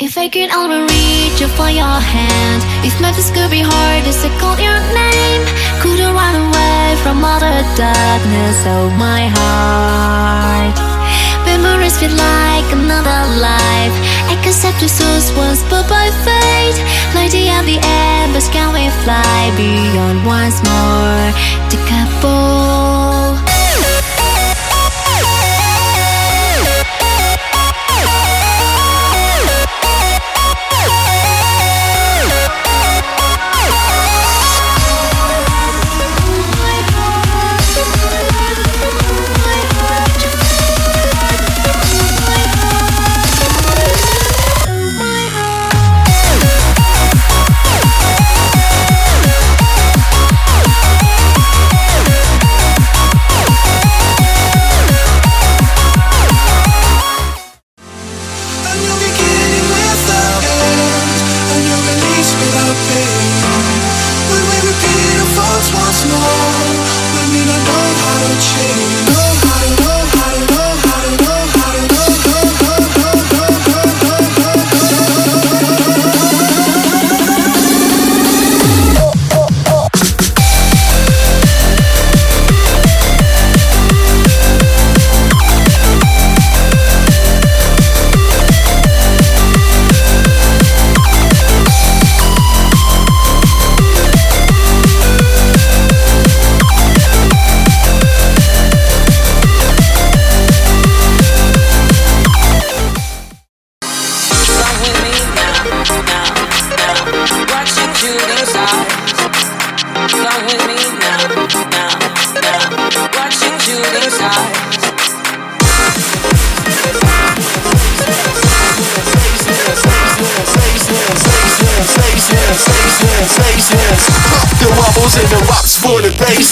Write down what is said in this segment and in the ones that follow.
If I could only reach you for your hand. If my Memphis could be hard as I call your name Couldn't run away from all the darkness of my heart? Memories feel like another life. Except the source was but by fate. Lighting up the embers can we fly beyond once more? The couple Shooting stars. Come with me now, now, now. Watching shooting stars. Pop the wobbles and the wops for the bass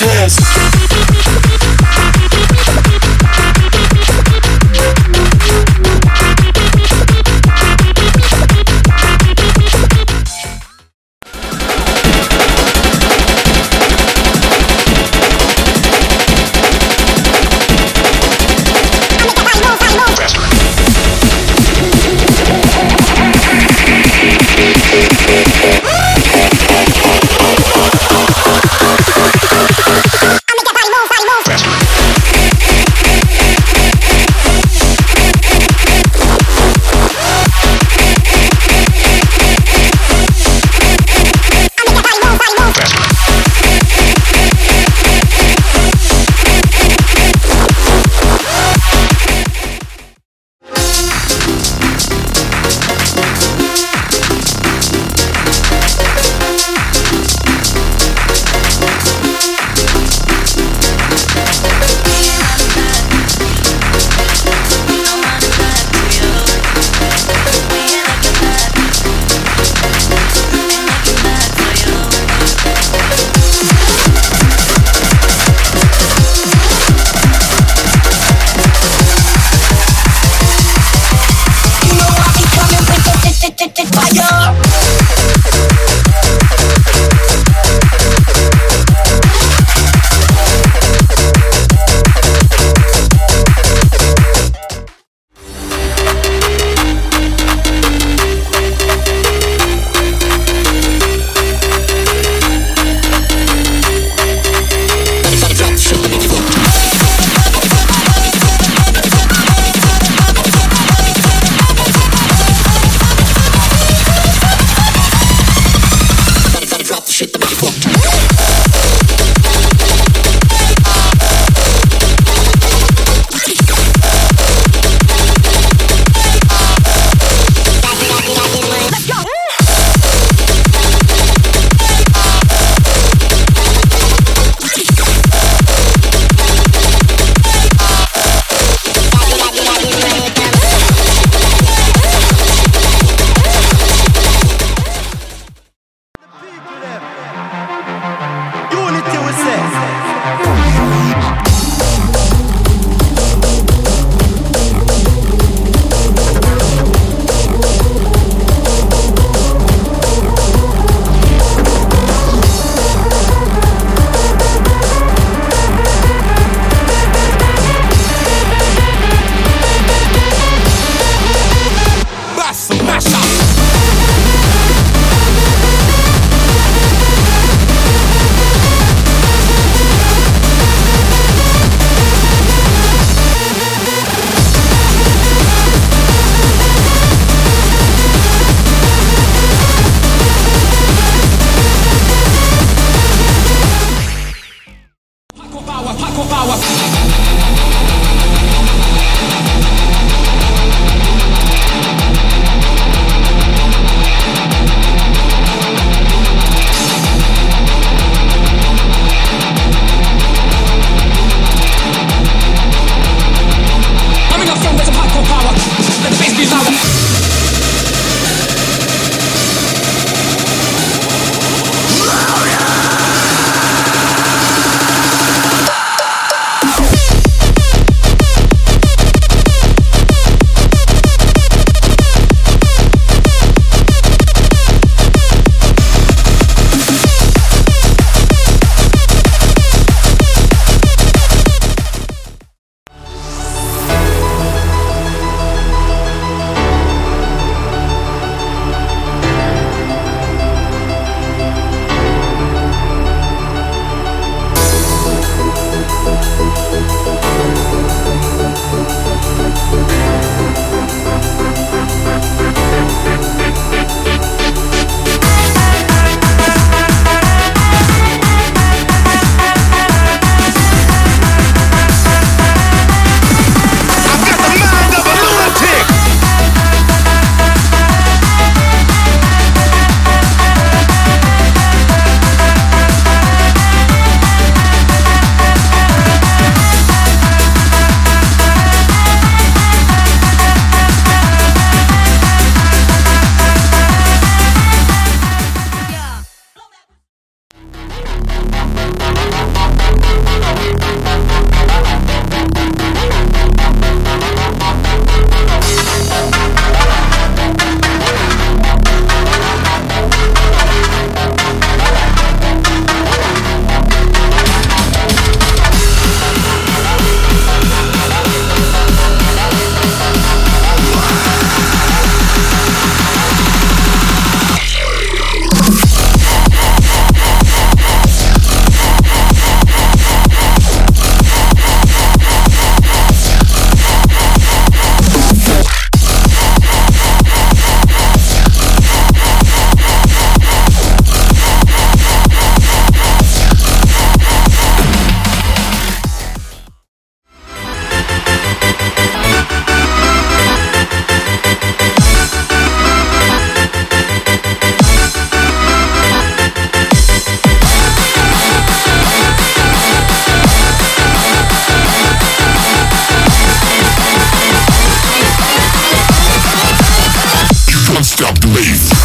stop the bass.